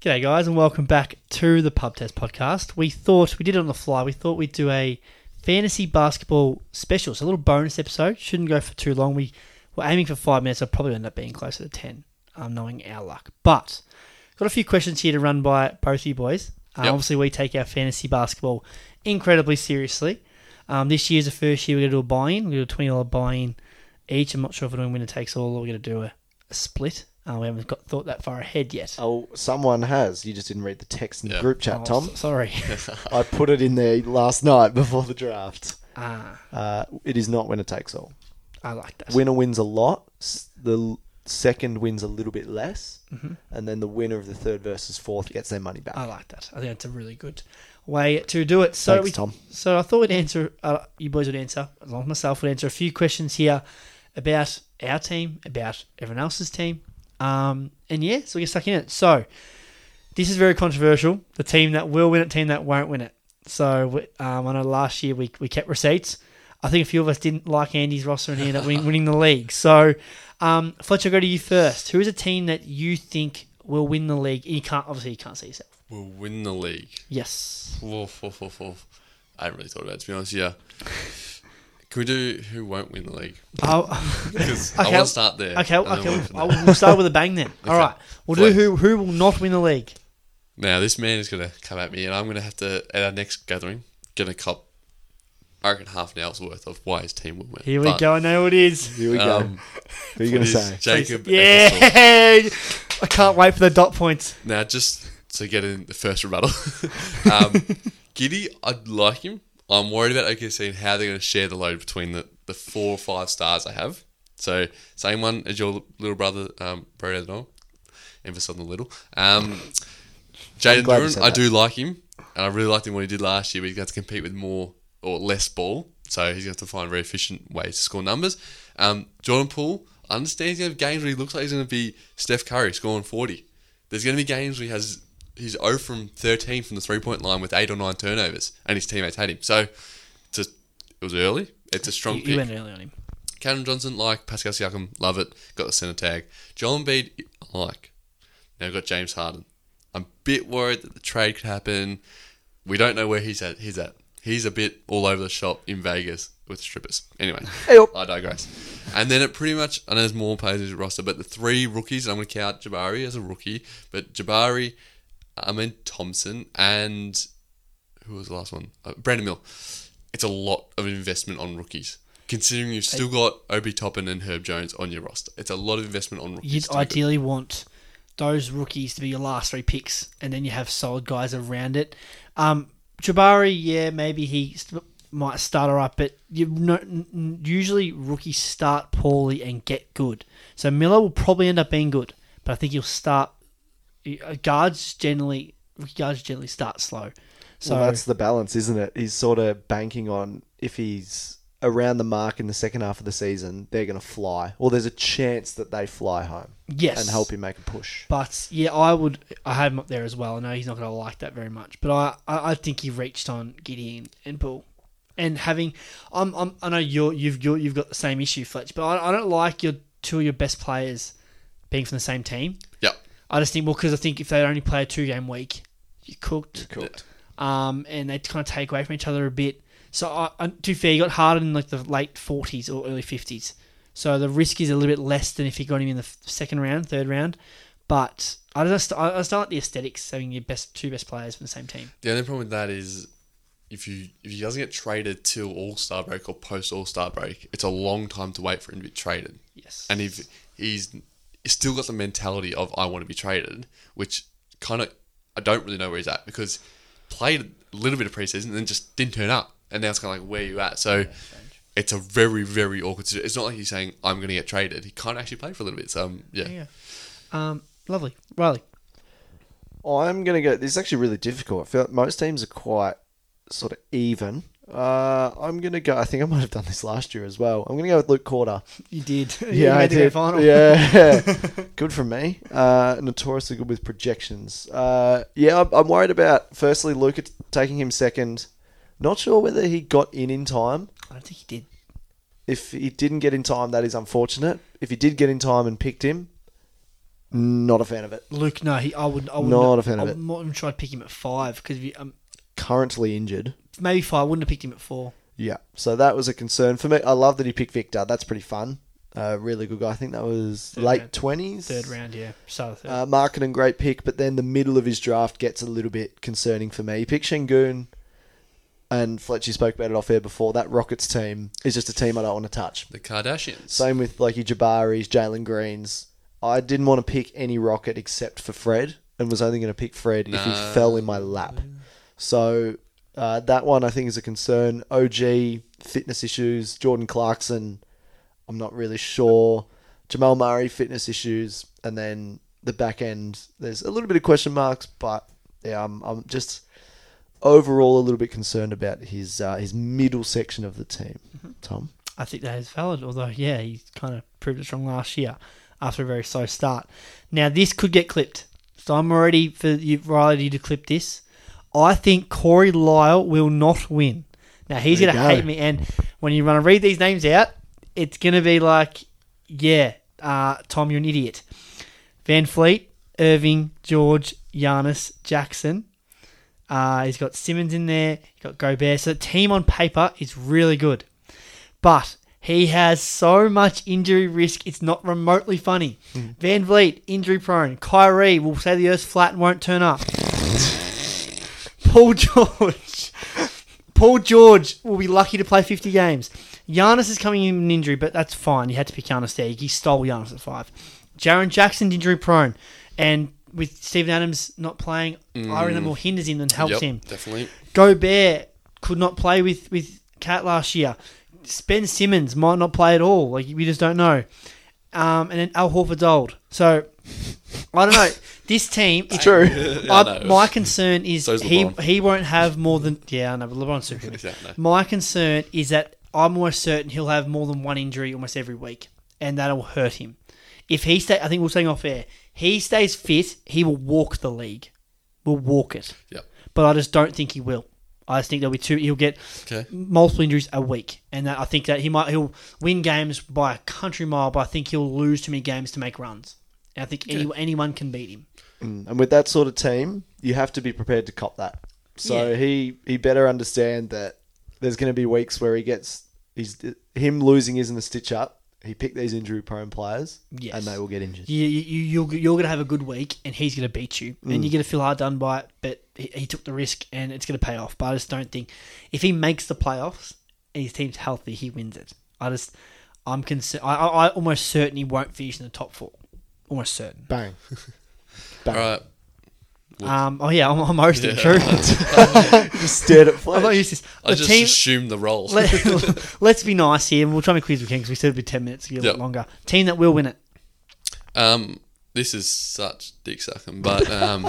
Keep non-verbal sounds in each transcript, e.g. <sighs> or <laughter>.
G'day, guys, and welcome back to the Pub Test podcast. We thought we did it on the fly. We thought we'd do a fantasy basketball special, so a little bonus episode. Shouldn't go for too long. We were aiming for five minutes. I'll probably end up being closer to ten, um, knowing our luck. But got a few questions here to run by both of you boys. Uh, Yep. Obviously, we take our fantasy basketball incredibly seriously. Um, this year's the first year we're going to do a buy-in. We're going to do a twenty dollar buy-in each. I'm not sure if we're doing winner takes all or we're going to do a, a split. Uh, we haven't got thought that far ahead yet. Oh, someone has. You just didn't read the text in the Yeah. group chat, Oh, Tom. s- sorry. <laughs> <laughs> I put it in there last night before the draft. Ah, Uh, it is not winner takes all. I like that. Winner wins a lot. s- The l- second wins a little bit less, Mhm. and then the winner of the third versus fourth gets their money back. I like that. I think that's a really good way to do it. So Thanks, we, Tom. So I thought we'd answer. Uh, you boys would answer, along with myself, would answer a few questions here about our team, about everyone else's team, um, and yeah, so we get stuck in it. So this is very controversial. The team that will win it, team that won't win it. So um, I know last year we we kept receipts. I think a few of us didn't like Andy's roster and he ended up winning, <laughs> winning the league. So um, Fletcher, I'll go to you first. Who is a team that you think will win the league? You can't obviously you can't see yourself. We'll win the league. Yes. Woof, woof, woof, woof. I haven't really thought about it, to be honest. Yeah. Can we do who won't win the league? Oh, <laughs> Because <laughs> Okay, I want to start there. okay, and then okay. work from We'll, there. we'll start with a bang then. <laughs> All Okay. right. We'll do Flex. who who will not win the league. Now, this man is going to come at me, and I'm going to have to, at our next gathering, get a cop, I reckon, half an hour's worth of why his team will win. Here we But, go. I know who it is. Here we go. Um, Who are you going to it is say? Jacob. Ecclesall. Yeah. I can't wait for the dot points. Now, just to get in the first rebuttal, um, Giddey, I'd like him. I'm worried about OKC and how they're going to share the load between the, the four or five stars I have. So, same one as your little brother, um, Brody O'Donnell. Emphasis on the little. Um, Jaden Duren, I do like him. And I really liked him what he did last year, but he's got to compete with more or less ball. So he's going to have to find very efficient ways to score numbers. Um, Jordan Poole, I understand he's going to have games where he looks like he's going to be Steph Curry scoring 40. There's going to be games where he has he's 0 from 13 from the three point line with eight or nine turnovers, and his teammates hate him. So it's a, it was early. It's a strong You, pick. you went early on him. Cameron Johnson, like Pascal Siakam, love it. Got the centre tag. Joel Embiid, I like. Now we've got James Harden. I'm a bit worried that the trade could happen. We don't know where he's at. He's at. He's a bit all over the shop in Vegas with strippers. Anyway, Hey-up. I digress. And then it pretty much, I know there's more players in the roster, but the three rookies, I'm going to count Jabari as a rookie, but Jabari, Amen Thompson, and who was the last one? Uh, Brandon Mill. It's a lot of investment on rookies. Considering you've still got Obi Toppin and Herb Jones on your roster, it's a lot of investment on rookies. You'd to be good. ideally want those rookies to be your last three picks, and then you have solid guys around it. Um, Jabari, yeah, maybe he st- might start alright, but you know, n- usually rookies start poorly and get good. So Miller will probably end up being good, but I think he'll start. Guards generally, guards generally start slow. So well, that's the balance, isn't it? He's sort of banking on if he's around the mark in the second half of the season, they're going to fly. Or there's a chance that they fly home yes, and help him make a push. But yeah, I would. I have him up there as well. I know he's not going to like that very much, but I, I, I think he reached on Giddey and Poole, and having. I'm, I'm I know you're you've you're, you've got the same issue, Fletch, but I, I don't like your two of your best players being from the same team. I just think well because I think if they only play a two game week, you're cooked. Cooked. Um, and they kind of take away from each other a bit. So I, I, to be fair, you got Harden in like the late forties or early fifties. So the risk is a little bit less than if you got him in the second round, third round. But I just I I just don't like the aesthetics having your best two best players from the same team. The only problem with that is if you if he doesn't get traded till All Star break or post All Star break, it's a long time to wait for him to be traded. Yes. And if he's still got the mentality of I want to be traded, which kind of I don't really know where he's at because played a little bit of preseason and then just didn't turn up, and now it's kind of like where you at. So it's a very very awkward. situ- It's not like he's saying I'm going to get traded. He can't actually play for a little bit. So um, yeah, yeah. Um, lovely, Riley. I'm going to go. This is actually really difficult. I feel like most teams are quite sort of even. Uh, I'm going to go. I think I might have done this last year as well. I'm going to go with Luke Corder. You did. <laughs> You Yeah, I the did. Final. Yeah, <laughs> good for me. Uh, notoriously good with projections. Uh, yeah, I'm, I'm worried about firstly Luke taking him second. Not sure whether he got in in time. I don't think he did. If he didn't get in time, that is unfortunate. If he did get in time and picked him, Not a fan of it. Luke, no, he. I would. I would Not a fan I of it. not even try to pick him at five because um, Currently injured. Maybe five. I wouldn't have picked him at four. Yeah. So that was a concern for me. I love that he picked Victor. That's pretty fun. Uh, really good guy. I think that was Third late twenties. Third round, yeah. So third. Uh, market and great pick, but then the middle of his draft gets a little bit concerning for me. He picked Sengun, and Fletcher spoke about it off air before. That Rockets team is just a team I don't want to touch. The Kardashians. Same with like your Jabaris, Jalen Greens. I didn't want to pick any Rocket except for Fred, and was only going to pick Fred if he fell in my lap. So uh, that one I think is a concern. OG fitness issues. Jordan Clarkson, I'm not really sure. Jamal Murray fitness issues, and then the back end. There's a little bit of question marks, but yeah, I'm I'm just overall a little bit concerned about his uh, his middle section of the team. Tom, I think that is valid. Although, yeah, he kind of proved it wrong last year after a very slow start. Now, this could get clipped, so I'm ready for you, Riley, to clip this. I think Corey Lyle will not win. Now he's There to go. hate me, and when you want to read these names out, it's going to be like, yeah, uh, Tom, you're an idiot. VanVleet, Irving, George, Giannis, Jackson. Uh, he's got Simmons in there. He's got Gobert. So the team on paper is really good. But he has so much injury risk, it's not remotely funny. VanVleet, injury prone. Kyrie will say the earth's flat and won't turn up. <laughs> Paul <laughs> George. Paul George will be lucky to play 50 games. Giannis is coming in an injury, but that's fine. You had to pick Giannis there. He stole Giannis at five. Jaren Jackson injury prone. And with Steven Adams not playing, I reckon more hinders him than helps yep, him. Definitely. Gobert could not play with with Cat last year. Ben Simmons might not play at all. Like we just don't know. Um, and then Al Horford's old, so I don't know. This team, it's <laughs> true. <laughs> I I, know. my concern is So's he LeBron. he won't have more than yeah. I know, but LeBron's superhuman. Yeah, no. My concern is that I'm almost certain he'll have more than one injury almost every week, and that'll hurt him. If he stay, I think we're saying off air. He stays fit, he will walk the league. Will walk it Yep. but I just don't think he will. I just think there'll be two. He'll get Okay. multiple injuries a week, and that I think that he might he'll win games by a country mile, but I think he'll lose too many games to make runs. And I think any, anyone can beat him. Mm, and with that sort of team, you have to be prepared to cop that. So Yeah. he he better understand that there's going to be weeks where he gets he's him losing isn't a stitch up. He picked these injury prone players, Yes. and they will get injured. You, you, you you're, you're going to have a good week, and he's going to beat you, and you're going to feel hard done by it. But he, he took the risk, and it's going to pay off. But I just don't think if he makes the playoffs and his team's healthy, he wins it. I just I'm concerned. I, I, I almost certainly won't finish in the top four. Almost certain. Bang. All <laughs> Bang. right. Um. Oh yeah, I'm, I'm hosting. Yeah. True. <laughs> <laughs> Just stared at I'm not used to this. I The just team. assumed the role. Let, us be nice here, and we'll try and be quiz with King because we said it'd be ten minutes, a little Yep. bit longer. Team that will win it. Um, this is such dick sucking, but um,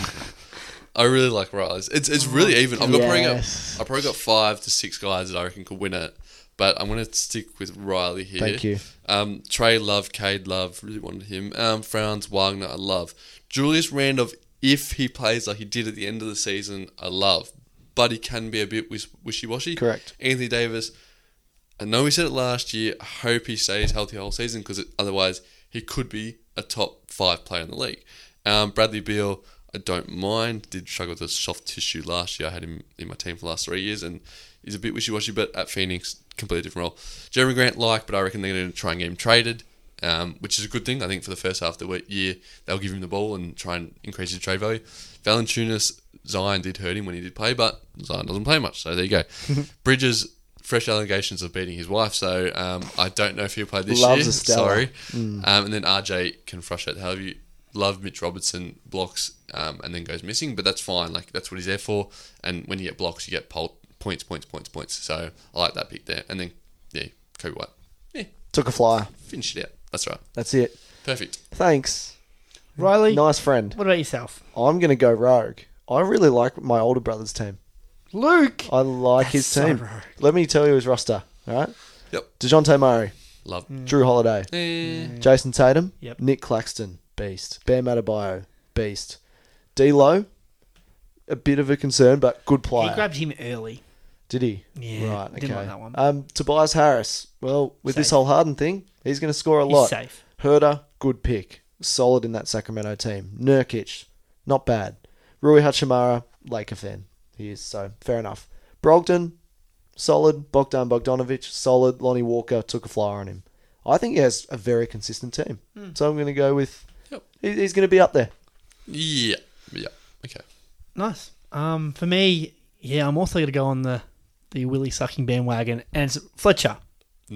I really like Riley's. It's it's really even. I've got probably got I probably got five to six guys that I reckon could win it, but I'm gonna stick with Riley here. Thank you. Um, Trae Love, Cade Love, really wanted him. Um, Franz Wagner, I love. Julius Randolph, if he plays like he did at the end of the season, I love. But he can be a bit wishy-washy. Correct. Anthony Davis, I know we said it last year. I hope he stays healthy the whole season because otherwise he could be a top five player in the league. Um, Bradley Beal, I don't mind. Did struggle with the soft tissue last year. I had him in my team for the last three years, and he's a bit wishy-washy. But at Phoenix, completely different role. Jerami Grant, like, but I reckon they're going to try and get him traded, um, which is a good thing. I think for the first half of the year, they'll give him the ball and try and increase his trade value. Valanciunas, Zion did hurt him when he did play, but Zion doesn't play much, so there you go. <laughs> Bridges, fresh allegations of beating his wife, so um, I don't know if he'll play this Loves year. <laughs> Sorry. Um, and then RJ can frustrate the hell of you. Love Mitch Robertson blocks um, and then goes missing, but that's fine. Like that's what he's there for. And when you get blocks, you get pol- points, points, points, points. So I like that pick there. And then yeah, Coby White. Yeah, Took a flyer. Finished it out. That's right. That's it. Perfect. Thanks. Riley, Nice friend. what about yourself? I'm going to go rogue. I really like my older brother's team. Luke. I like That's his so team. rogue. Let me tell you his roster. All right. Yep. Dejounte Murray, Love. Jrue Holiday, Eh, Jayson Tatum, Yep. Nick Claxton, beast. Bam Adebayo, beast. D'Lo, a bit of a concern, but good player. He grabbed him early. Did he? Yeah, Right. Okay. didn't like that one. Um, Tobias Harris. Well, with this whole Harden thing, he's going to score a He's lot. safe. Huerter, good pick. solid in that Sacramento team. Nurkic, not bad. Rui Hachimura, Laker fan. He is, so fair enough. Brogdon, solid. Bogdan Bogdanovic, solid. Lonnie Walker took a flyer on him. I think he has a very consistent team. So I'm going to go with. Yep. He's going to be up there. Yeah. Yeah. Okay. Nice. Um, for me, yeah, I'm also going to go on the the Willie sucking bandwagon, and it's Fletcher.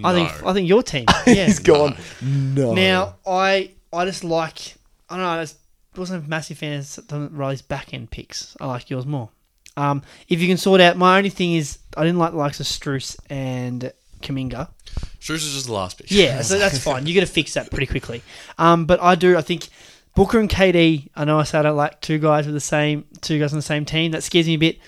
I think I think your team. <laughs> Yeah. He's gone. No. Now I I just like I don't know. I just wasn't a massive fan of Riley's back end picks. I like yours more. Um, if you can sort out, my only thing is I didn't like the likes of Strus and Kuminga. Strus is just the last pick. Yeah, so that's fine. You got to fix that pretty quickly. Um, but I do. I think Booker and KD. I know I said I don't like two guys with the same two guys on the same team. That scares me a bit.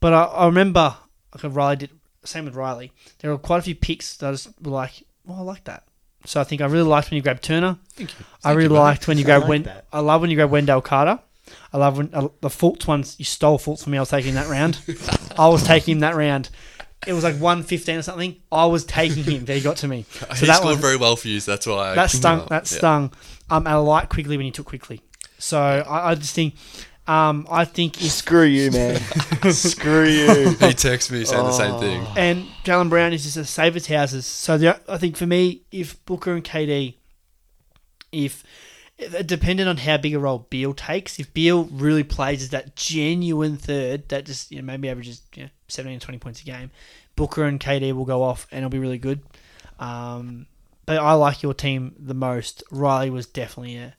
But I, I remember like Riley did. Same with Riley. There were quite a few picks that I just were like, oh, I like that. So I think I really liked when you grabbed Turner. Thank you. I Thank really you, liked when you grabbed like Wen- that. I love when you grabbed Wendell Carter. I love when uh, the Fultz ones. You stole Fultz from me. I was taking that round. <laughs> I was taking him that round. It was like one fifteen or something. I was taking him. There he got to me. <laughs> So he that scored one, very well for you, so that's why I that stung. That Yeah. stung. Um, and I like quickly when you took Quickley. So I, I just think, um, I think if Screw you, man. <laughs> Screw you. He texted me saying the same Oh. thing. and Jaylen Brown is just a save his houses. So the, I think for me, if Booker and KD, if, if it on how big a role Beal takes, if Beal really plays as that genuine third that just you know maybe averages you know, 17 20 points a game, Booker and KD will go off and it'll be really good. Um, but I like your team the most. Riley was definitely a,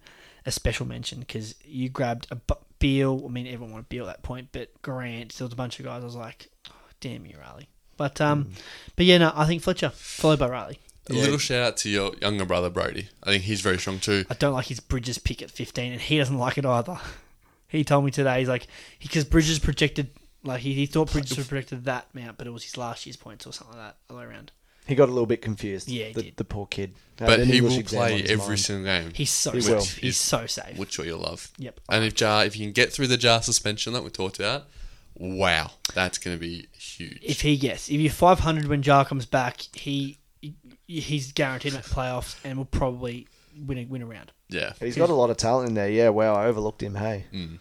a special mention because you grabbed a Bu- Beal. I mean, everyone wanted Beal at that point, but Grant, there was a bunch of guys. I was like, oh, damn you, Riley. But um, but yeah, no, I think Fletcher followed by Riley. A Yeah. little shout out to your younger brother Brody. I think he's very strong too. I don't like his Bridges pick at 15, and he doesn't like it either. He told me today, he's like, because Bridges projected, like, he, he thought Bridges was projected that amount, but it was his last year's points or something like that, all the way around. He got a little bit confused. Yeah, he the, did. the poor kid. Had But an he English will exam on play his every mind. single game. He's so He safe. will. He's so safe. Which what you love. Yep. And if Ja, if you can get through the Ja suspension that we talked about, wow, that's going to be huge. If he gets, if you're 500 when Ja comes back, he, he he's guaranteed to make the playoffs and will probably win a, win a round. yeah, He's got a lot of talent in there. Yeah, wow, I overlooked him. Hey, Um,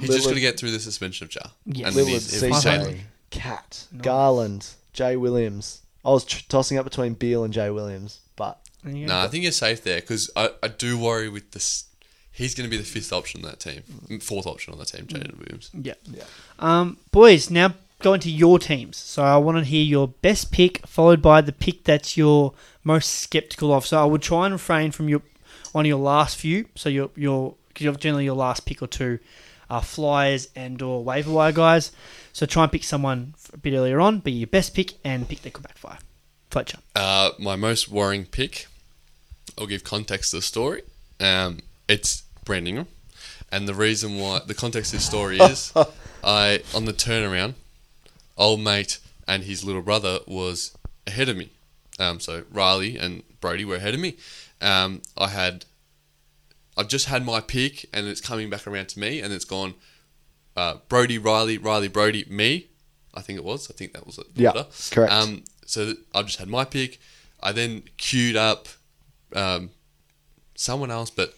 he's just Lillard- going to get through the suspension of Ja. Yes. And then Lillard, he's, he'll be CJ. Cat, Garland, Jay Williams. I was tr- tossing up between Beal and Jay Williams, but there you go. No, I think you're safe there because I, I do worry with this. He's going to be the fifth option on that team, fourth option on the team, Jalen Williams. Yeah. Yeah. Um, boys, now going to your teams. So I want to hear your best pick, followed by the pick that's your most skeptical of. So I would try and refrain from your one of your last few. So your your because you're generally your last pick or two are flyers and or waiver wire guys. So try and pick someone a bit earlier on, be your best pick and pick that could backfire. Fletcher. Uh, my most worrying pick, I'll give context to the story. Um, it's Brandon Ingram. And the reason why, the context of the story is, <laughs> I on the turnaround, old mate and his little brother was ahead of me. Um, so Riley and Brody were ahead of me. Um, I had, I've just had my pick and it's coming back around to me and it's gone uh, Brody, Riley, Riley, Brody, me. I think it was. I think that was it. Yeah, order. correct. Um, so th- I just had my pick. I then queued up um, someone else, but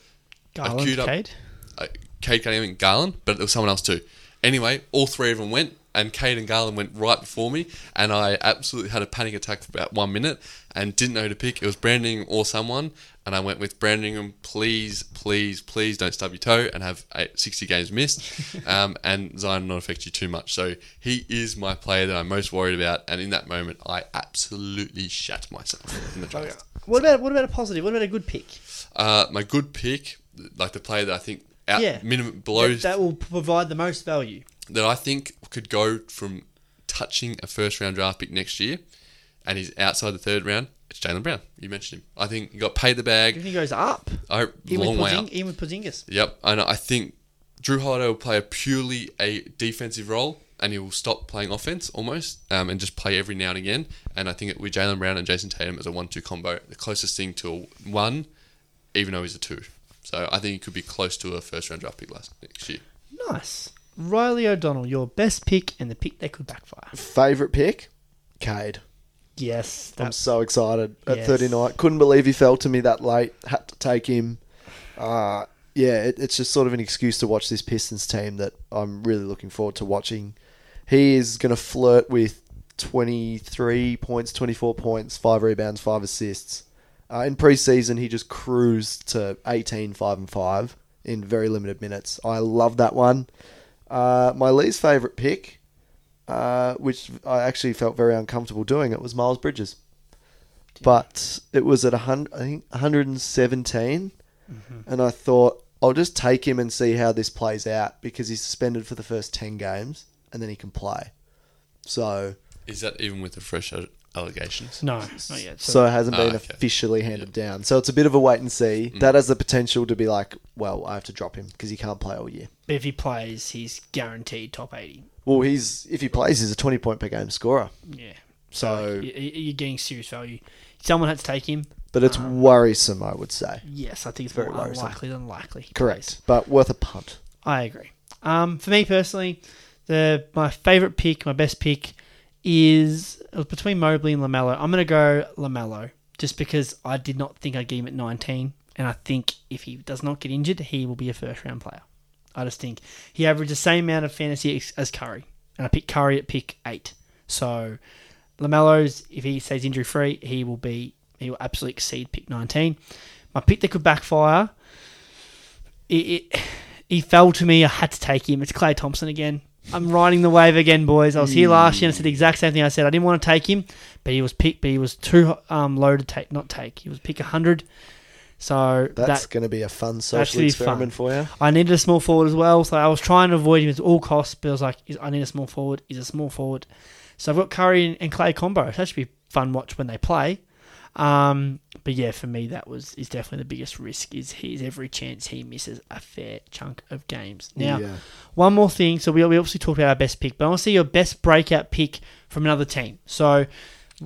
Garland, queued up- Cade. uh, Cade Cunningham and Garland, but there was someone else too. Anyway, all three of them went, and Cade and Garland went right before me, and I absolutely had a panic attack for about one minute and didn't know who to pick. It was Branding or someone, and I went with Brandon Ingram. Please, please, please don't stub your toe and have eight, 60 games missed, <laughs> um, and Zion not affect you too much. So he is my player that I'm most worried about, and in that moment, I absolutely shat myself in the draft. What about what about a positive? What about a good pick? Uh, my good pick, like the player that I think out Yeah. minimum below That, that will provide the most value. That I think could go from touching a first round draft pick next year, and he's outside the third round. It's Jaylen Brown. You mentioned him. I think he got paid the I bag. think he goes up. I Even long with, way Porzing- up. even with Porzingis. Yep, and I think Jrue Holiday will play a purely a defensive role, and he will stop playing offense almost, um, and just play every now and again. And I think it, with Jaylen Brown and Jayson Tatum as a one-two combo, the closest thing to a one, even though he's a two. So I think he could be close to a first round draft pick last next year. Nice. Riley O'Donnell, your best pick and the pick that could backfire. favorite pick, Cade. Yes. I'm so excited at Yes. 39. Couldn't believe he fell to me that late. Had to take him. Uh, yeah, it, it's just sort of an excuse to watch this Pistons team that I'm really looking forward to watching. He is going to flirt with 23 points, 24 points, 5 rebounds, 5 assists. Uh, in preseason, he just cruised to 18, 5 and 5 in very limited minutes. I love that one. Uh, my least favourite pick, uh, which I actually felt very uncomfortable doing it, was Miles Bridges. But it was at 100, I think 117 and I thought I'll just take him and see how this plays out because he's suspended for the first ten games and then he can play. So, Is that even with the fresh a- allegations? No, not yet. so it hasn't Ah, been okay. officially handed down. So it's a bit of a wait and see. That has the potential to be like, well, I have to drop him because he can't play all year. but if he plays, he's guaranteed top 80. Well, he's if he plays, he's a twenty point per game scorer. Yeah. So, Y- y- You're getting serious value. Someone had to take him. but it's worrisome, I would say. Yes, I think it's Very more worrisome. unlikely than likely. he Correct, but worth a punt. I agree. Um, for me personally, the my favorite pick, my best pick, is uh, between Mobley and Lamelo. I'm gonna go Lamelo just because I did not think I'd get him at 19, and I think if he does not get injured, he will be a first round player. I just think he averaged the same amount of fantasy as Curry, and I picked Curry at pick eight. So Lamelo's if he stays injury free, he will be he will absolutely exceed pick 19. My pick that could backfire it, it he fell to me. I had to take him. It's Klay Thompson again. I'm riding the wave again, boys. I was here last year and I said the exact same thing. I said I didn't want to take him, but he was picked. But he was too um, low to take. Not take. He was pick hundred. So That's that going to be a fun social experiment for you. I needed a small forward as well. So I was trying to avoid him at all costs. But I was like, I need a small forward. He's a small forward. So I've got Curry and, Clay combo. So that should be fun watch when they play. Um, but yeah, for me, that was is definitely the biggest risk. Is he's every chance he misses a fair chunk of games. Now, yeah. one more thing. So we, we obviously talked about our best pick, but I want to see your best breakout pick from another team. So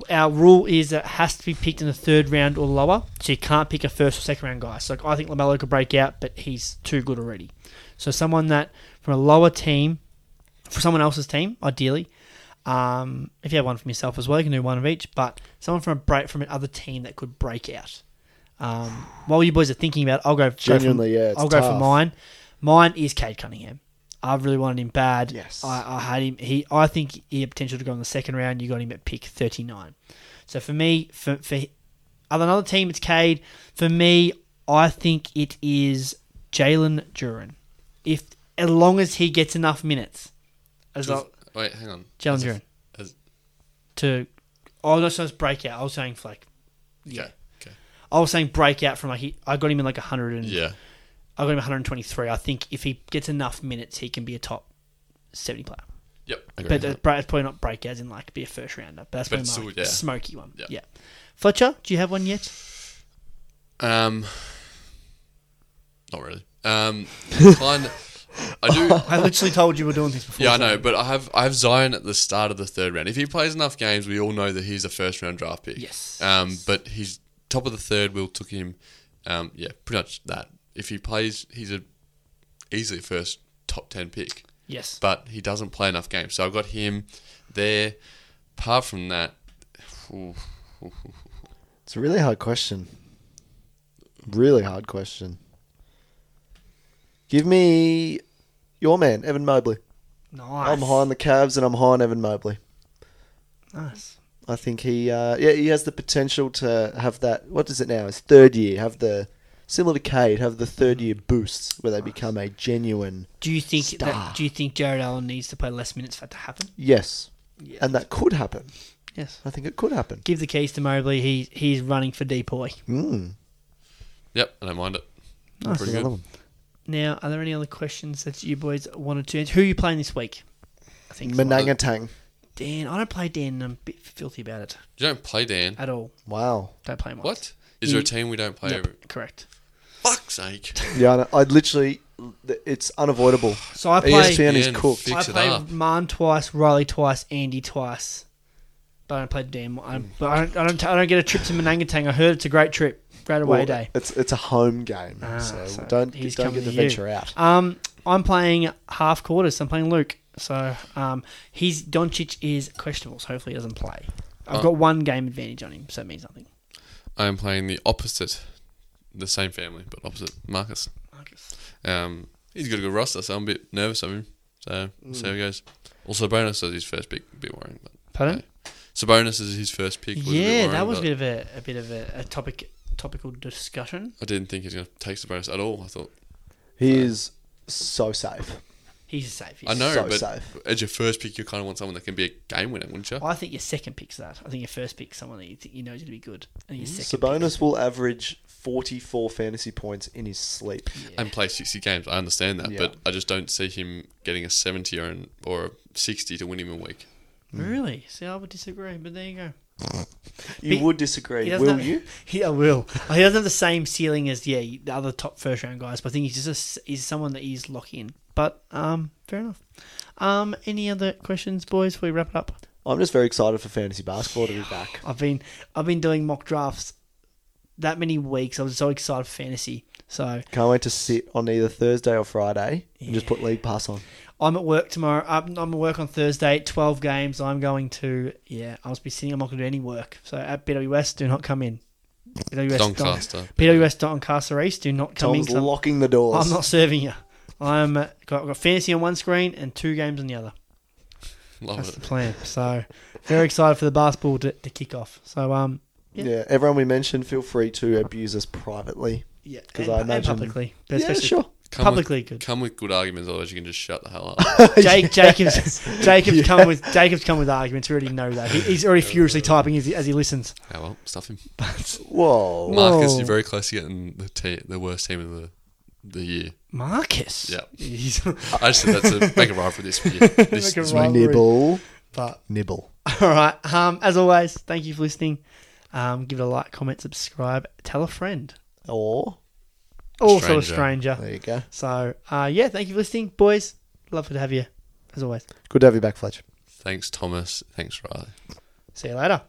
our rule is that it has to be picked in the third round or lower. So you can't pick a first or second round guy. So I think Lamelo could break out, but he's too good already. So someone that from a lower team, for someone else's team, ideally. Um, if you have one from yourself as well, you can do one of each. But someone from a break from another team that could break out. Um, while you boys are thinking about, it, I'll go. go Genuinely, for, yeah, I'll go for mine. Mine is Cade Cunningham. I really wanted him bad. Yes. I, I had him. He, I think he had potential to go in the second round. You got him at pick thirty nine. So for me, for for other another team, it's Cade. For me, I think it is Jalen Duren. If as long as he gets enough minutes, as well, Wait, hang on. Jalen As Duren as- to. Oh, not just breakout. I was saying for like, yeah. Okay. Okay. I was saying breakout from like he, I got him in like hundred and Yeah. I got him 123. I think if he gets enough minutes, he can be a top 70 player. Yep. Agree. But the, it's probably not break as in like be a first rounder. But that's But probably my yeah. smoky one. Yeah. Yeah. Fletcher, do you have one yet? um, not really. Um, <laughs> kind. I do. <laughs> I literally told you we're doing this before. Yeah, I know, but I have I have Zion at the start of the third round. If he plays enough games, we all know that he's a first round draft pick. Yes. Um, but he's top of the third. Will took him. Um, yeah, pretty much that. If he plays, he's a easily first top ten pick. Yes. But he doesn't play enough games, so I've got him there. Apart from that, It's a really hard question. Really hard question. Give me your man, Evan Mobley. Nice. I'm high on the Cavs and I'm high on Evan Mobley. Nice. I think he, uh, yeah, he has the potential to have that. What is it now? His third year. Have the similar to Cade, have the third year boosts where they become a genuine Do you think Star. that? Do you think Jarrett Allen needs to play less minutes for that to happen? yes, Yeah. and that could happen. yes. I think it could happen. Give the keys to Mobley. He he's running for DPOY. Mm. yep, I don't mind it. Nice. Pretty good. Love him. Now, are there any other questions that you boys wanted to answer? Who are you playing this week? I think so. Manangatang. Dan. I don't play Dan. I'm a bit filthy about it You don't play Dan. at all. Wow. Don't play him. What? Is there a He- team we don't play? Yep, Every- correct. Fuck's sake! <laughs> Yeah, I know. I'd literally. It's unavoidable. <sighs> So I play. ESPN is Ian, cooked. fix I it play up. Man twice, Riley twice, Andy twice. But I don't play Dan. I, but I don't, I don't. I don't get a trip to Manangatang. I heard it's a great trip, great away Well, day. It's it's a home game, Ah, so, so don't he's don't get the to venture out. Um, I'm playing half quarters. I'm playing Luke. So um, he's Doncic is questionable. So hopefully he doesn't play. I've Oh. got one game advantage on him, so it means nothing. I am playing the opposite, the same family but opposite. Marcus. Marcus. Um, he's got a good roster, so I'm a bit nervous of him. So we'll see how it goes. Also, Sabonis is his first pick, a bit worrying. But Pardon? Sabonis is his first pick. Was Yeah, worrying, that was a bit of a, a bit of a, a topic topical discussion. I didn't think he was going to take Sabonis at all. I thought He is so safe. He's safe. He's I know, so but safe. as your first pick, you kind of want someone that can be a game winner, wouldn't you? I think your second pick's that. I think your first pick's someone that you think you know is going to be good, and your mm. second Sabonis will average 44 fantasy points in his sleep. yeah. And play sixty games. I understand that, Yeah. but I just don't see him getting a seventy or an, or a sixty to win him a week. really. See, I would disagree, but there you go. You He- would he disagree, doesn't will have- you? <laughs> Yeah, I will. He doesn't have the same ceiling as yeah the other top first round guys, but I think he's just a s he's someone that he's lock in. But um, fair enough. Um, any other questions, boys? Before we wrap it up, I'm just very excited for fantasy basketball to be back. I've been I've been doing mock drafts that many weeks. I was so excited for fantasy. So Can't wait to sit on either Thursday or Friday and just put League Pass on. I'm at work tomorrow. I'm, I'm at work on Thursday. Twelve games. I'm going to yeah. I'll just be sitting. I'm not going to do any work. So at BWS, do not come in. BWS Doncaster. BWS Doncaster East, do not come Tom's in. 'cause I'm- locking the doors. I'm not serving you. I'm uh, got, got fantasy on one screen and two games on the other. Love That's it. the plan. So very excited for the basketball to, to kick off. So um yeah. Yeah. everyone we mentioned, feel free to abuse us privately. Yeah, because I and imagine- publicly, but yeah, sure. Come publicly with, good. come with good arguments, otherwise you can just shut the hell up. <laughs> <laughs> Jake Jacobs Jacobs come with Jacobs come with arguments. We already know that. He, he's already furiously typing as he, as he listens. oh well, stuff him. <laughs> Whoa. Marcus, Whoa. you're very close to getting the te- the worst team of the the year. Marcus. Yeah. He's, I just said that's to make a rhyme for this year. This, Make a this rhyme. week. rivalry. Nibble. but Nibble. all right. Um, as always, thank you for listening. Um, give it a like, comment, subscribe, tell a friend. Or, Also a Stranger. stranger. there you go. So, uh, yeah, thank you for listening, boys. Love to have you, as always. Good to have you back, Fletcher. Thanks, Thomas. Thanks, Riley. See you later.